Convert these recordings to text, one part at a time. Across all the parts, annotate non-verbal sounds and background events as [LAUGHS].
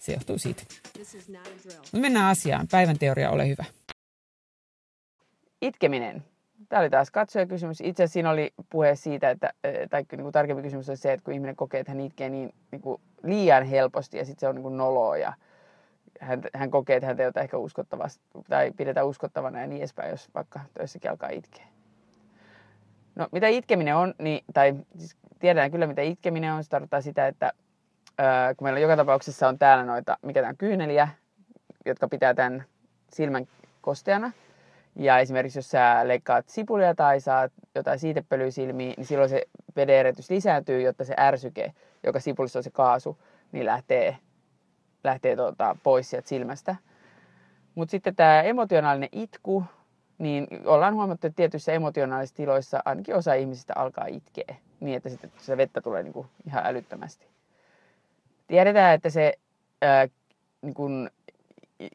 se johtuu siitä. Mutta mennään asiaan. Päivän teoria, ole hyvä. Itkeminen. Tämä oli taas katsojakysymys. Itse asiassa siinä oli puhe siitä, että, tai niin kuin tarkempi kysymys on se, että kun ihminen kokee, että hän itkee niin, niin kuin liian helposti ja sitten se on niin kuin noloa ja hän, hän kokee, että häntä jotain ehkä uskottavasti tai pidetään uskottavana ja niin edespäin, jos vaikka töissäkin alkaa itkeä. No mitä itkeminen on, niin, tai siis tiedetään kyllä mitä itkeminen on, se tarkoittaa sitä, että ää, kun meillä joka tapauksessa on täällä noita, mikä tämä kyyneliä, jotka pitää tämän silmän kosteana, ja esimerkiksi jos sä leikkaat sipulia tai saat jotain siitepölyä silmiin, niin silloin se vedeeretys lisääntyy, jotta se ärsyke, joka sipulissa on se kaasu, niin lähtee, lähtee tuota, pois sieltä silmästä. Mutta sitten tämä emotionaalinen itku, niin ollaan huomattu, että tietyissä emotionaalisissa tiloissa ainakin osa ihmisistä alkaa itkeä niin, että sitten se vettä tulee niin kuin ihan älyttömästi. Tiedetään, että se ää, niin kuin,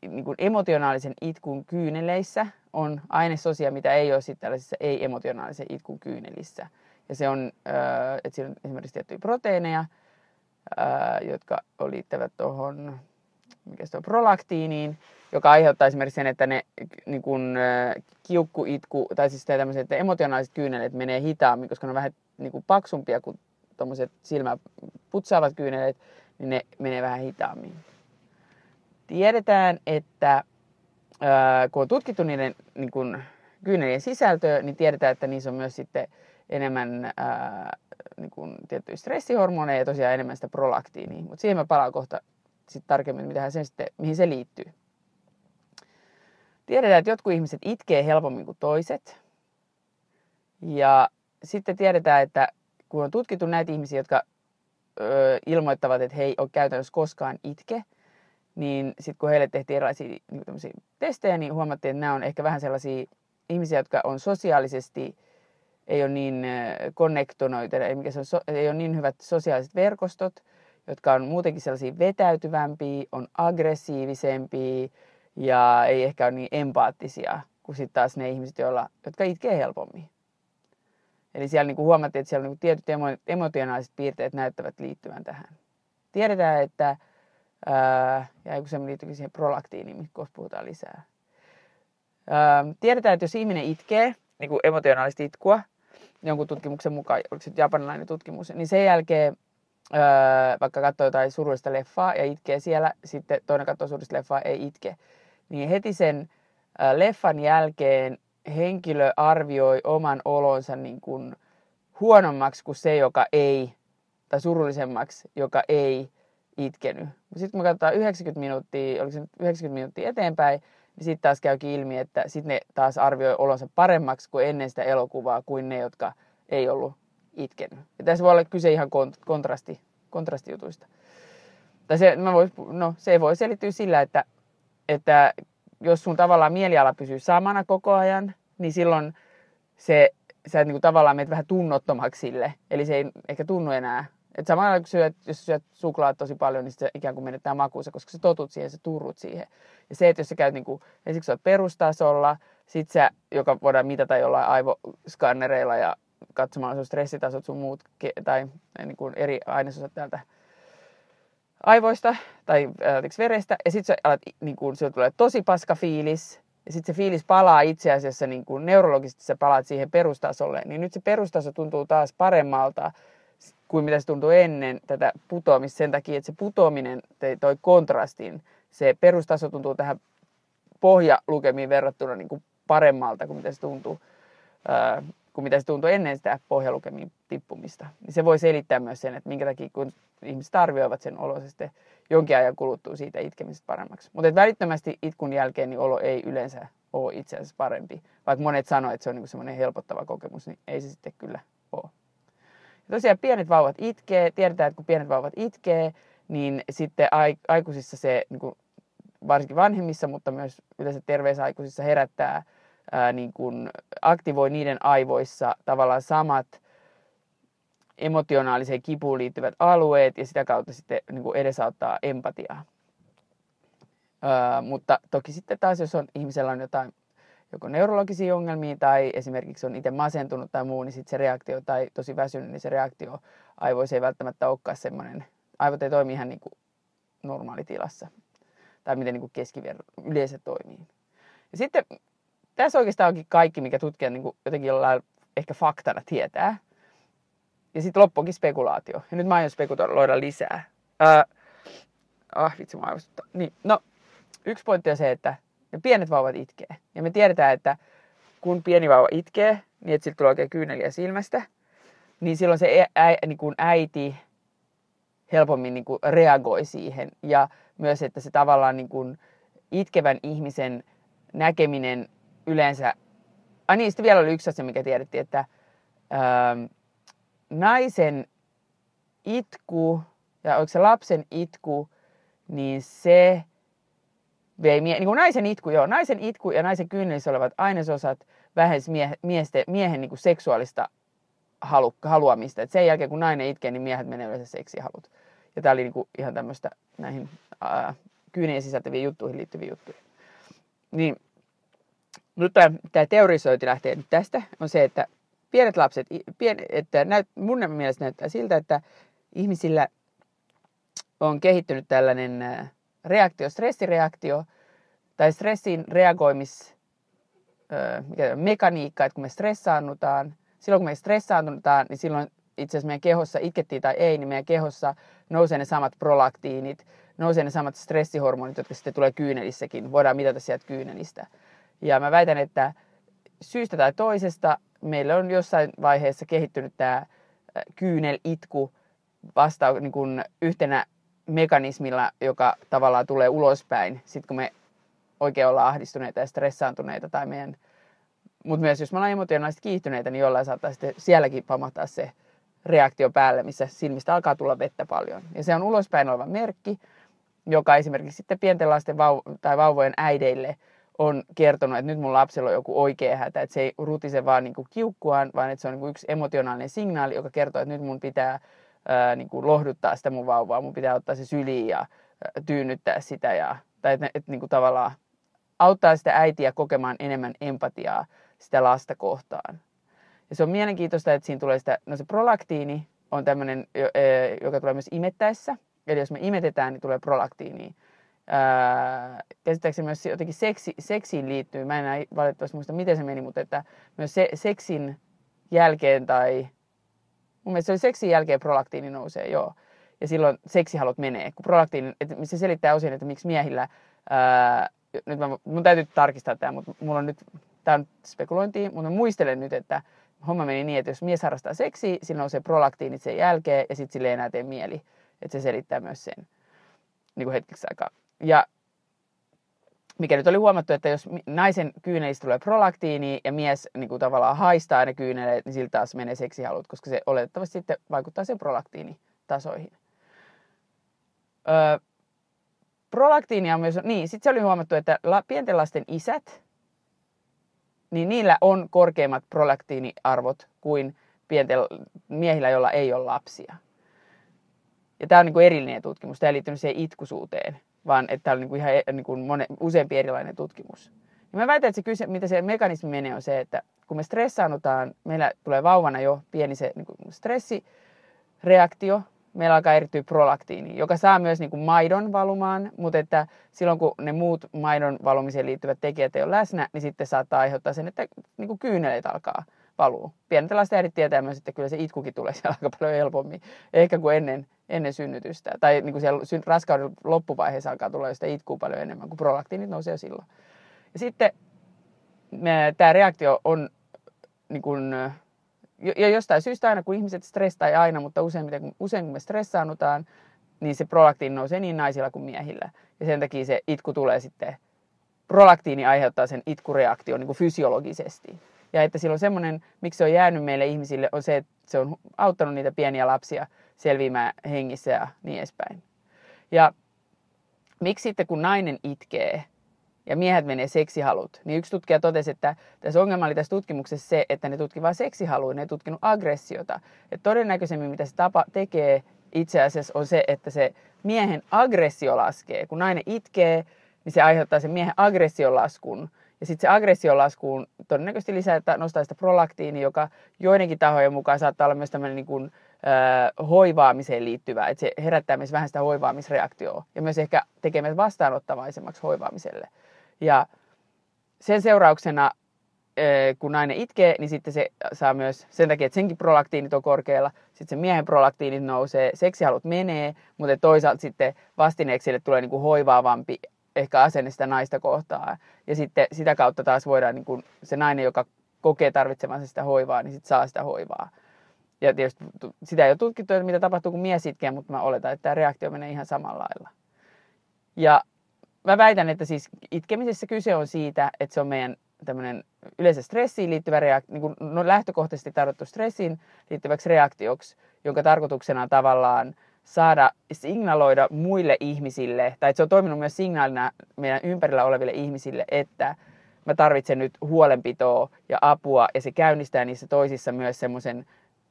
niin kuin emotionaalisen itkun kyyneleissä on ainesosia, mitä ei ole sitten tällaisissa ei-emotionaalisen itkun kyynelissä. Ja se on, että siinä on esimerkiksi tiettyjä proteiineja, jotka liittävät tuohon mikä se on, prolaktiiniin, joka aiheuttaa esimerkiksi sen, että ne niin kun, kiukkuitku, tai siis tämmöiset että emotionaaliset kyyneleet menee hitaammin, koska ne on vähän niin kuin paksumpia kuin tuommoiset silmä putsaavat niin ne menee vähän hitaammin. Tiedetään, että ää, kun on tutkittu niiden niin kun, kyynelien sisältöä, niin tiedetään, että niissä on myös sitten enemmän ää, niin kun, tiettyjä stressihormoneja ja tosiaan enemmän sitä prolaktiinia. Mutta siihen mä palaan kohta sitten tarkemmin, mitä se sitten, mihin se liittyy. Tiedetään, että jotkut ihmiset itkee helpommin kuin toiset. Ja sitten tiedetään, että kun on tutkittu näitä ihmisiä, jotka ö, ilmoittavat, että he ei ole käytännössä koskaan itke, niin sitten kun heille tehtiin erilaisia niin testejä, niin huomattiin, että nämä on ehkä vähän sellaisia ihmisiä, jotka on sosiaalisesti, ei ole niin konnektonoita, ei, mikä se on, ei ole niin hyvät sosiaaliset verkostot, jotka on muutenkin sellaisia vetäytyvämpiä, on aggressiivisempia ja ei ehkä ole niin empaattisia kuin sitten taas ne ihmiset, joilla, jotka itkee helpommin. Eli siellä niin kuin huomattiin, että siellä niin kuin tietyt emotionaaliset piirteet näyttävät liittyvän tähän. Tiedetään, että Ää, ja kun se liittyy siihen prolaktiiniin, mistä puhutaan lisää. Ää, tiedetään, että jos ihminen itkee, niin kuin emotionaalista itkua, jonkun tutkimuksen mukaan, oliko se japanilainen tutkimus, niin sen jälkeen vaikka katsoo jotain surullista leffaa ja itkee siellä, sitten toinen katsoo surullista leffaa, ei itke, niin heti sen ää, leffan jälkeen henkilö arvioi oman olonsa niin kuin huonommaksi kuin se, joka ei, tai surullisemmaksi, joka ei itkenyt. Sitten kun me katsotaan 90 minuuttia, oliko se 90 minuuttia eteenpäin, niin sitten taas käykin ilmi, että sitten ne taas arvioi olonsa paremmaksi kuin ennen sitä elokuvaa, kuin ne, jotka ei ollut itkenyt. Ja tässä voi olla kyse ihan kontrasti, kontrastijutuista. Tai se, mä vois, no, se voi selittyä sillä, että, että jos sun tavallaan mieliala pysyy samana koko ajan, niin silloin se, sä niin kuin tavallaan menet vähän tunnottomaksi sille. Eli se ei ehkä tunnu enää et samalla kun syöt, jos syöt suklaat tosi paljon, niin se ikään kuin menettää makuunsa, koska sä totut siihen, sä turrut siihen. Ja se, että jos sä käyt niin kuin, ensiksi olet perustasolla, sit sä, joka voidaan mitata jollain aivoskannereilla ja katsomalla sun stressitasot sun muut, tai niin kuin eri ainesosat täältä aivoista tai ää, verestä, ja sitten alat, niin kuin, tulee tosi paska fiilis, ja sitten se fiilis palaa itse asiassa niin kuin neurologisesti sä palaat siihen perustasolle, niin nyt se perustaso tuntuu taas paremmalta kuin mitä se tuntui ennen tätä putoamista sen takia, että se putoaminen toi kontrastin. Se perustaso tuntuu tähän pohjalukemiin verrattuna niin kuin paremmalta kuin mitä se tuntuu, ää, kuin mitä se tuntui ennen sitä pohjalukemiin tippumista. Niin se voi selittää myös sen, että minkä takia kun ihmiset arvioivat sen olo, se sitten jonkin ajan kuluttuu siitä itkemisestä paremmaksi. Mutta välittömästi itkun jälkeen niin olo ei yleensä ole itse asiassa parempi. Vaikka monet sanoo, että se on niin semmoinen helpottava kokemus, niin ei se sitten kyllä ole. Ja tosiaan pienet vauvat itkee. Tiedetään, että kun pienet vauvat itkee, niin sitten aikuisissa se, niin kuin varsinkin vanhemmissa, mutta myös yleensä terveissä aikuisissa herättää, ää, niin kuin aktivoi niiden aivoissa tavallaan samat emotionaaliseen kipuun liittyvät alueet ja sitä kautta sitten niin kuin edesauttaa empatiaa. Öö, mutta toki sitten taas, jos on ihmisellä on jotain joko neurologisia ongelmia tai esimerkiksi on itse masentunut tai muu, niin sitten se reaktio tai tosi väsynyt, niin se reaktio aivoissa ei välttämättä olekaan semmoinen, aivot ei toimi ihan niin kuin normaalitilassa tai miten niin kuin yleensä toimii. Ja sitten tässä oikeastaan onkin kaikki, mikä tutkijat niin jotenkin jollain ehkä faktana tietää. Ja sitten loppuukin spekulaatio. Ja nyt mä aion spekuloida lisää. Ää, ah, vitsi, mä Niin, no, yksi pointti on se, että ne pienet vauvat itkee. Ja me tiedetään, että kun pieni vauva itkee, niin että siltä tulee oikein kyyneliä silmästä, niin silloin se ä, niin kuin äiti helpommin niin kuin reagoi siihen. Ja myös, että se tavallaan niin kuin itkevän ihmisen näkeminen yleensä... Ai niin, vielä oli yksi asia, mikä tiedettiin, että ää, naisen itku, ja onko se lapsen itku, niin se vei mie- niin kuin naisen itku, joo, naisen itku ja naisen kyynelissä olevat ainesosat vähensi mie- miesten, miehen niin kuin seksuaalista halu, haluamista. Et sen jälkeen kun nainen itkee, niin miehet menee yleensä seksihalut. Ja tämä oli niin kuin ihan tämmöistä näihin ää, kyynien sisältäviin juttuihin liittyviä juttuja. Niin, nyt tämä teorisointi lähtee nyt tästä, on se, että pienet lapset, pien, että näyt, mun mielestä näyttää siltä, että ihmisillä on kehittynyt tällainen reaktio, stressireaktio tai stressin reagoimis mikä, mekaniikka, että kun me stressaannutaan, silloin kun me stressaannutaan, niin silloin itse asiassa meidän kehossa, itkettiin tai ei, niin meidän kehossa nousee ne samat prolaktiinit, nousee ne samat stressihormonit, jotka sitten tulee kyynelissäkin. Voidaan mitata sieltä kyynelistä. Ja mä väitän, että syystä tai toisesta meillä on jossain vaiheessa kehittynyt tämä kyynelitku vasta niin kuin yhtenä mekanismilla, joka tavallaan tulee ulospäin, sitten kun me oikein ollaan ahdistuneita ja stressaantuneita tai meidän, mutta myös jos me ollaan emotionaalisesti kiihtyneitä, niin jollain saattaa sitten sielläkin pamahtaa se reaktio päälle, missä silmistä alkaa tulla vettä paljon. Ja se on ulospäin oleva merkki, joka esimerkiksi sitten pienten lasten vau- tai vauvojen äideille on kertonut, että nyt mun lapsella on joku oikea hätä, että se ei rutise vaan niin kuin kiukkuaan, vaan että se on niin kuin yksi emotionaalinen signaali, joka kertoo, että nyt mun pitää ää, niin kuin lohduttaa sitä mun vauvaa, mun pitää ottaa se syliin ja ää, tyynnyttää sitä, ja, tai että, että niin kuin tavallaan auttaa sitä äitiä kokemaan enemmän empatiaa sitä lasta kohtaan. Ja se on mielenkiintoista, että siinä tulee sitä, no se prolaktiini on tämmöinen, joka tulee myös imettäessä. Eli jos me imetetään, niin tulee prolaktiini. Ää, käsittääkseni myös jotenkin seksi, seksiin liittyy, mä en valitettavasti muista miten se meni, mutta että myös se, seksin jälkeen tai mun mielestä se oli seksin jälkeen prolaktiini nousee, joo. Ja silloin seksihalut menee, kun prolaktiini, että se selittää osin, että miksi miehillä, ää, nyt mä, mun täytyy tarkistaa tämä, mutta mulla on nyt, tämä on spekulointia, mutta mä muistelen nyt, että homma meni niin, että jos mies harrastaa seksiä, silloin nousee prolaktiinit sen jälkeen ja sitten sille ei enää tee mieli. Että se selittää myös sen niin kuin hetkeksi aikaa. Ja mikä nyt oli huomattu, että jos naisen kyynelistä tulee prolaktiini ja mies niin kuin tavallaan haistaa ne kyyneleet, niin siltä taas menee seksihalut, koska se oletettavasti sitten vaikuttaa sen prolaktiinitasoihin. Öö, prolaktiinia on myös, niin sitten se oli huomattu, että la, pienten lasten isät, niin niillä on korkeimmat prolaktiiniarvot kuin pienten miehillä, joilla ei ole lapsia. Ja tämä on niin kuin erillinen tutkimus, tämä ei liittynyt siihen itkusuuteen, vaan että tämä on niin kuin ihan niin kuin mone, useampi erilainen tutkimus. Ja mä väitän, että se kyse, mitä se mekanismi menee on se, että kun me stressaannutaan, meillä tulee vauvana jo pieni se niin kuin stressireaktio, meillä alkaa erittyä prolaktiini, joka saa myös niin kuin maidon valumaan, mutta että silloin kun ne muut maidon valumiseen liittyvät tekijät ei ole läsnä, niin sitten saattaa aiheuttaa sen, että niin kuin kyyneleet alkaa valuu. Pienet lasten äidit tietää myös, että kyllä se itkukin tulee siellä aika paljon helpommin, ehkä kuin ennen, ennen synnytystä. Tai niin kuin siellä raskauden loppuvaiheessa alkaa tulla sitä itkua paljon enemmän, kun prolaktiinit nousee jo silloin. Ja sitten tämä reaktio on niin kuin, ja jostain syystä aina, kun ihmiset stressaa, aina, mutta useimmiten, usein kun me stressaannutaan, niin se prolaktiini nousee niin naisilla kuin miehillä. Ja sen takia se itku tulee sitten, prolaktiini aiheuttaa sen itkureaktion niin kuin fysiologisesti. Ja että silloin semmoinen, miksi se on jäänyt meille ihmisille, on se, että se on auttanut niitä pieniä lapsia selviämään hengissä ja niin edespäin. Ja miksi sitten kun nainen itkee, ja miehet menee seksihalut, niin yksi tutkija totesi, että tässä ongelma oli tässä tutkimuksessa se, että ne tutkivat vain seksihalua, ne ei tutkinut aggressiota. Et todennäköisemmin mitä se tapa tekee itse asiassa on se, että se miehen aggressio laskee. Kun nainen itkee, niin se aiheuttaa sen miehen aggression laskun. Ja sitten se aggression laskuun todennäköisesti lisää, että nostaa sitä prolaktiini, joka joidenkin tahojen mukaan saattaa olla myös tämmöinen niin hoivaamiseen liittyvä, että se herättää myös vähän sitä hoivaamisreaktioa ja myös ehkä tekee vastaanottavaisemmaksi hoivaamiselle. Ja sen seurauksena, kun nainen itkee, niin sitten se saa myös sen takia, että senkin prolaktiinit on korkealla, sitten se miehen prolaktiinit nousee, seksihalut menee, mutta toisaalta sitten vastineeksi sille tulee kuin hoivaavampi ehkä asenne sitä naista kohtaan. Ja sitten sitä kautta taas voidaan niin kuin se nainen, joka kokee tarvitsevansa sitä hoivaa, niin sitten saa sitä hoivaa. Ja tietysti sitä ei ole tutkittu, että mitä tapahtuu, kun mies itkee, mutta mä oletan, että tämä reaktio menee ihan samalla lailla. Ja mä väitän, että siis itkemisessä kyse on siitä, että se on meidän tämmöinen yleensä stressiin liittyvä reaktio, niin kuin no lähtökohtaisesti tarkoitettu stressiin liittyväksi reaktioksi, jonka tarkoituksena on tavallaan saada signaloida muille ihmisille, tai että se on toiminut myös signaalina meidän ympärillä oleville ihmisille, että mä tarvitsen nyt huolenpitoa ja apua, ja se käynnistää niissä toisissa myös semmoisen,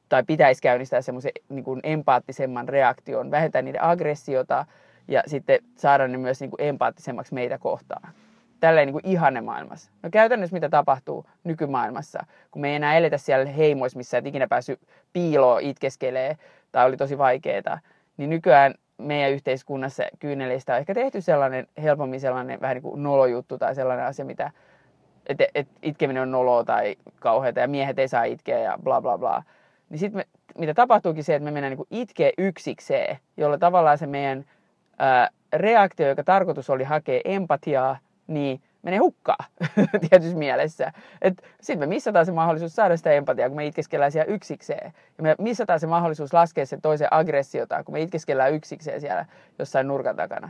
tai pitäisi käynnistää semmoisen niin kuin empaattisemman reaktion, vähentää niiden aggressiota, ja sitten saada ne myös niin kuin empaattisemmaksi meitä kohtaan. Tälleen niin ihanne maailmassa. No käytännössä mitä tapahtuu nykymaailmassa, kun me ei enää eletä siellä heimoissa, missä et ikinä päässyt piiloon itkeskelee tai oli tosi vaikeaa, niin nykyään meidän yhteiskunnassa kyyneleistä on ehkä tehty sellainen, helpommin sellainen vähän niin kuin nolojuttu tai sellainen asia, mitä, että et itkeminen on noloa tai kauheata ja miehet ei saa itkeä ja bla bla bla. Niin sitten mitä tapahtuukin se, että me mennään niin itkeä yksikseen, jolla tavallaan se meidän ää, reaktio, joka tarkoitus oli hakea empatiaa, niin menee hukkaan [LAUGHS] tietyssä mielessä. Sitten me missataan se mahdollisuus saada sitä empatiaa, kun me itkeskellään siellä yksikseen. Ja me missataan se mahdollisuus laskea sen toisen aggressiota, kun me itkeskellään yksikseen siellä jossain nurkan takana.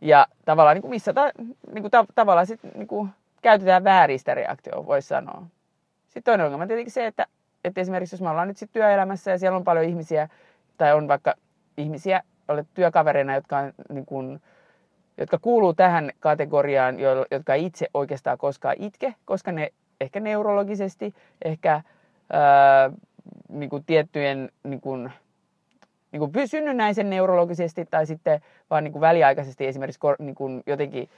Ja tavallaan niin kuin missataan, niin kuin ta- tavallaan sit, niin kuin käytetään vääristä reaktioa, voisi sanoa. Sitten toinen ongelma on tietenkin se, että, että esimerkiksi jos me ollaan nyt sit työelämässä ja siellä on paljon ihmisiä, tai on vaikka ihmisiä, olet työkavereina, jotka, on, niin kuin, jotka kuuluu tähän kategoriaan, jotka ei itse oikeastaan koskaan itke, koska ne ehkä neurologisesti, ehkä ää, niin kuin tiettyjen niin kuin, niin kuin synnynnäisen neurologisesti tai sitten vaan niin väliaikaisesti esimerkiksi niin kuin jotenkin,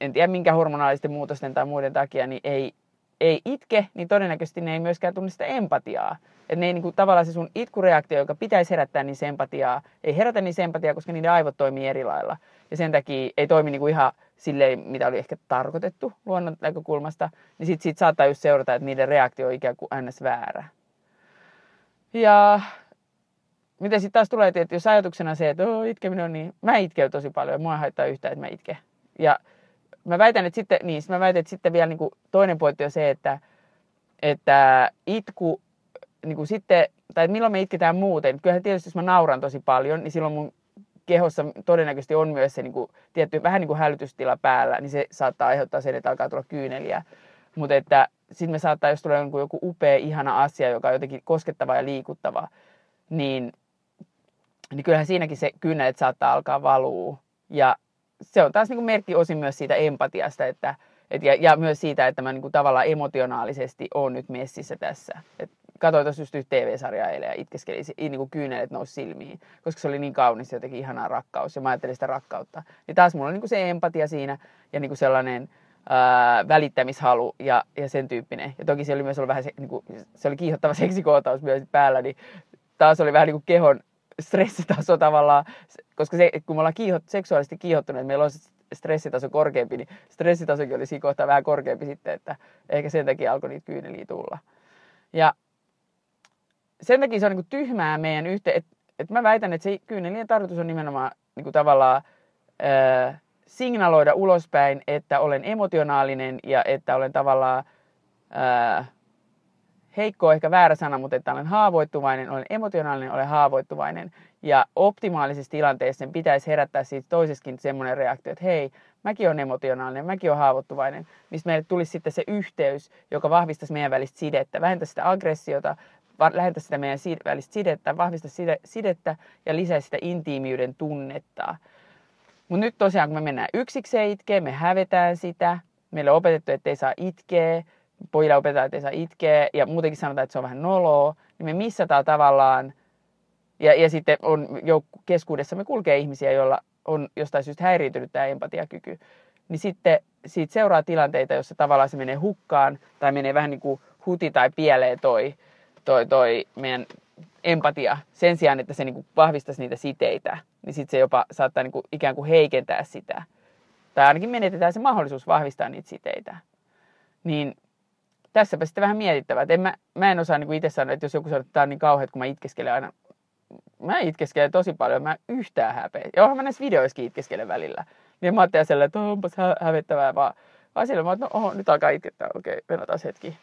en tiedä minkä hormonaalisten muutosten tai muiden takia, niin ei, ei itke, niin todennäköisesti ne ei myöskään tunne sitä empatiaa. Että ne ei niin kuin, tavallaan se sun itkureaktio, joka pitäisi herättää niin empatiaa, ei herätä niin empatiaa, koska niiden aivot toimii eri lailla. Ja sen takia ei toimi niin kuin ihan silleen, mitä oli ehkä tarkoitettu luonnon näkökulmasta, niin sitten sit saattaa just seurata, että niiden reaktio on ikään kuin ns. väärä. Ja mitä sitten taas tulee, että jos ajatuksena se, että oh, itkeminen on niin, mä itken tosi paljon mua haittaa yhtään, että mä itken. Ja mä väitän, että sitten, niin, mä väitän, että sitten vielä niin kuin toinen pointti on se, että, että itku niin kuin sitten, tai että milloin me itketään muuten. Kyllähän tietysti, jos mä nauran tosi paljon, niin silloin mun kehossa todennäköisesti on myös se niin kuin, tietty vähän niin kuin hälytystila päällä, niin se saattaa aiheuttaa sen, että alkaa tulla kyyneliä. Mutta että sitten me saattaa, jos tulee joku, joku upea, ihana asia, joka on jotenkin koskettava ja liikuttava, niin, niin kyllähän siinäkin se kynnelet saattaa alkaa valuu. Ja se on taas niin kuin merkki osin myös siitä empatiasta, että, et, ja, ja myös siitä, että mä niin kuin tavallaan emotionaalisesti on nyt messissä tässä. Et katsoin tuossa just TV-sarjaa eilen ja itkeskeli, niin kuin kyynelet nousi silmiin, koska se oli niin kaunis jotenkin ihanaa rakkaus ja mä ajattelin sitä rakkautta. Niin taas mulla on niin kuin se empatia siinä ja niin kuin sellainen ää, välittämishalu ja, ja sen tyyppinen. Ja toki se oli myös ollut vähän se, niin kuin, se oli kiihottava [LAUGHS] seksikootaus myös päällä, niin taas oli vähän niin kuin kehon stressitaso tavallaan, koska se, kun me ollaan kiihot, seksuaalisesti kiihottuneet, meillä on stressitaso korkeampi, niin stressitasokin oli siinä kohtaa vähän korkeampi sitten, että ehkä sen takia alkoi niitä kyyneliä tulla. Ja sen takia se on niin tyhmää meidän yhteen, että et mä väitän, että se kyynelien tarkoitus on nimenomaan niin kuin tavallaan ää, signaloida ulospäin, että olen emotionaalinen ja että olen tavallaan ää, heikko ehkä väärä sana, mutta että olen haavoittuvainen, olen emotionaalinen, olen haavoittuvainen. Ja optimaalisessa tilanteessa sen pitäisi herättää siitä toiseskin semmoinen reaktio, että hei, mäkin olen emotionaalinen, mäkin olen haavoittuvainen, mistä meille tulisi sitten se yhteys, joka vahvistaisi meidän välistä sidettä, vähentäisi sitä aggressiota, lähentäisi sitä meidän välistä sidettä, vahvistaisi sidettä ja lisäisi sitä intiimiyden tunnetta. Mutta nyt tosiaan, kun me mennään yksikseen itkeä, me hävetään sitä, meille on opetettu, että ei saa itkeä, pojille opetetaan, että ei saa itkeä, ja muutenkin sanotaan, että se on vähän noloa, niin me missataan tavallaan, ja, ja sitten on jo keskuudessamme kulkee ihmisiä, joilla on jostain syystä häiriintynyt tämä empatiakyky, niin sitten siitä seuraa tilanteita, jossa tavallaan se menee hukkaan, tai menee vähän niin kuin huti tai pieleen toi, toi, toi meidän empatia sen sijaan, että se niin kuin vahvistaisi niitä siteitä, niin sitten se jopa saattaa niin kuin ikään kuin heikentää sitä. Tai ainakin menetetään se mahdollisuus vahvistaa niitä siteitä. Niin tässäpä sitten vähän mietittävää. Mä, mä en osaa niin itse sanoa, että jos joku sanoo, että tämä on niin kauheat, kun mä itkeskelen aina. Mä itkeskelen tosi paljon, mä yhtään häpeä. Ja onhan mä näissä videoissakin itkeskelen välillä. Niin mä ajattelen sellainen, että onpas hä- hävettävää, vaan, vaan silloin mä että no oho, nyt alkaa itkettää, okei, taas hetki.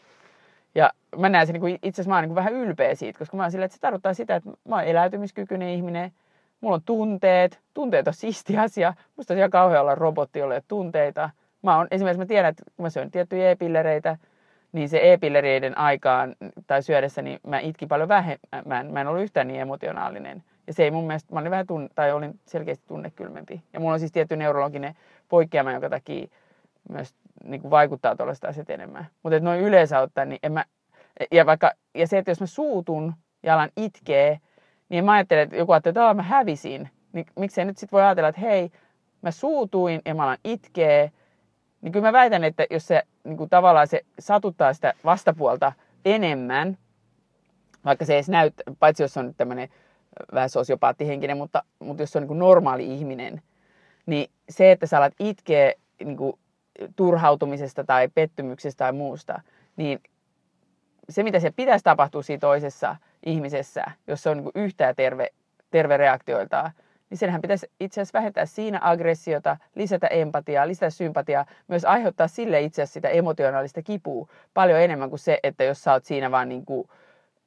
Ja mä näen sen niin itse asiassa mä oon niin vähän ylpeä siitä, koska mä oon silleen, että se tarkoittaa sitä, että mä oon eläytymiskykyinen ihminen, mulla on tunteet, tunteet on siisti asia, musta on ihan kauhean olla robotti, jolle tunteita. Mä oon, esimerkiksi mä tiedän, että kun mä syön tiettyjä e-pillereitä, niin se e-pillereiden aikaan tai syödessä, niin mä itkin paljon vähemmän. Mä en ollut yhtään niin emotionaalinen. Ja se ei mun mielestä, mä olin vähän tunne, tai olin selkeästi tunnekylmempi. Ja mulla on siis tietty neurologinen poikkeama, jonka takia myös niin kuin vaikuttaa tuollaista asiat enemmän. Mutta noin yleensä ottaen, niin en mä, ja, vaikka, ja se, että jos mä suutun ja alan itkee, niin mä ajattelen, että joku ajattelee, että mä hävisin. Niin miksei nyt sitten voi ajatella, että hei, mä suutuin ja mä alan itkee, niin kyllä mä väitän, että jos se niin kuin tavallaan se satuttaa sitä vastapuolta enemmän, vaikka se ei näytä, paitsi jos on tämmöinen vähän sosiopaattihenkinen, mutta, mutta jos se on niin kuin normaali ihminen, niin se, että sä alat itkeä niin kuin turhautumisesta tai pettymyksestä tai muusta, niin se, mitä se pitäisi tapahtua siinä toisessa ihmisessä, jos se on niin yhtään terve, terve reaktioiltaan, niin senhän pitäisi itse asiassa vähentää siinä aggressiota, lisätä empatiaa, lisätä sympatiaa, myös aiheuttaa sille itse asiassa sitä emotionaalista kipua paljon enemmän kuin se, että jos sä oot siinä vaan niin kuin,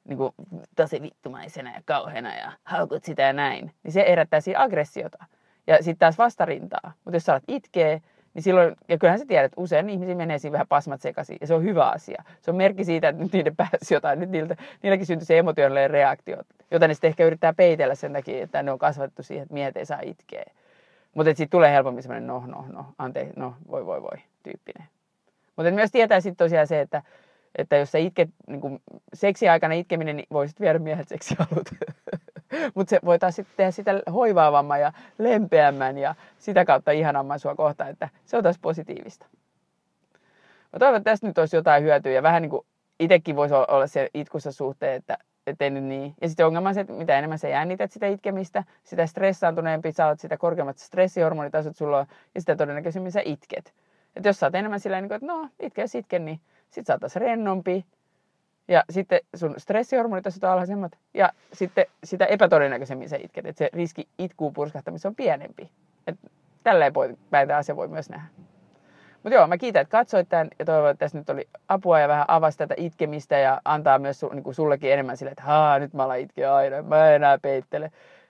niin kuin tosi vittumaisena ja kauheana ja haukut sitä ja näin, niin se herättää siinä aggressiota. Ja sitten taas vastarintaa. Mutta jos sä alat itkee, niin silloin, ja kyllähän sä tiedät, että usein ihmisiä menee siinä vähän pasmat sekaisin, ja se on hyvä asia. Se on merkki siitä, että nyt niiden pääsi jotain, nyt niiltä, niilläkin syntyy se emotionaalinen reaktio, jota ne sitten ehkä yrittää peitellä sen takia, että ne on kasvatettu siihen, että miehet ei saa itkeä. Mutta sitten tulee helpommin semmoinen no, no, no, anteeksi, no, voi, voi, voi, tyyppinen. Mutta myös tietää sitten tosiaan se, että, että jos sä itket, niin seksiaikana itkeminen, niin voisit viedä miehet seksialut. [LAUGHS] Mutta se voi taas sitten tehdä sitä hoivaavamman ja lempeämmän ja sitä kautta ihanamman sua kohtaan, että se on taas positiivista. Mä toivon, että tästä nyt olisi jotain hyötyä ja vähän niin kuin itsekin voisi olla se itkussa suhteen, että ettei nyt niin. Ja sitten ongelma on se, että mitä enemmän sä jännität sitä itkemistä, sitä stressaantuneempi sä oot, sitä korkeammat stressihormonitasot sulla on, ja sitä todennäköisemmin sä itket. Että jos sä oot enemmän sillä niin että no, itke sitken, niin sit sä oot taas rennompi, ja sitten sun stressihormonit on alhaisemmat. Ja sitten sitä epätodennäköisemmin sä itket. Että se riski itkuun purskahtamiseen on pienempi. Et tälleen voi, tämä asia voi myös nähdä. Mutta joo, mä kiitän, että katsoit tämän ja toivon, että tässä nyt oli apua ja vähän avasi tätä itkemistä ja antaa myös su, niin sullekin enemmän sille, että haa, nyt mä alan itkeä aina, mä en enää peittele.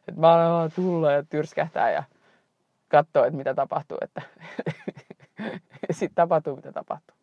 Että mä alan vaan tulla ja tyrskähtää ja katsoa, että mitä tapahtuu. Että [LAUGHS] sitten tapahtuu, mitä tapahtuu.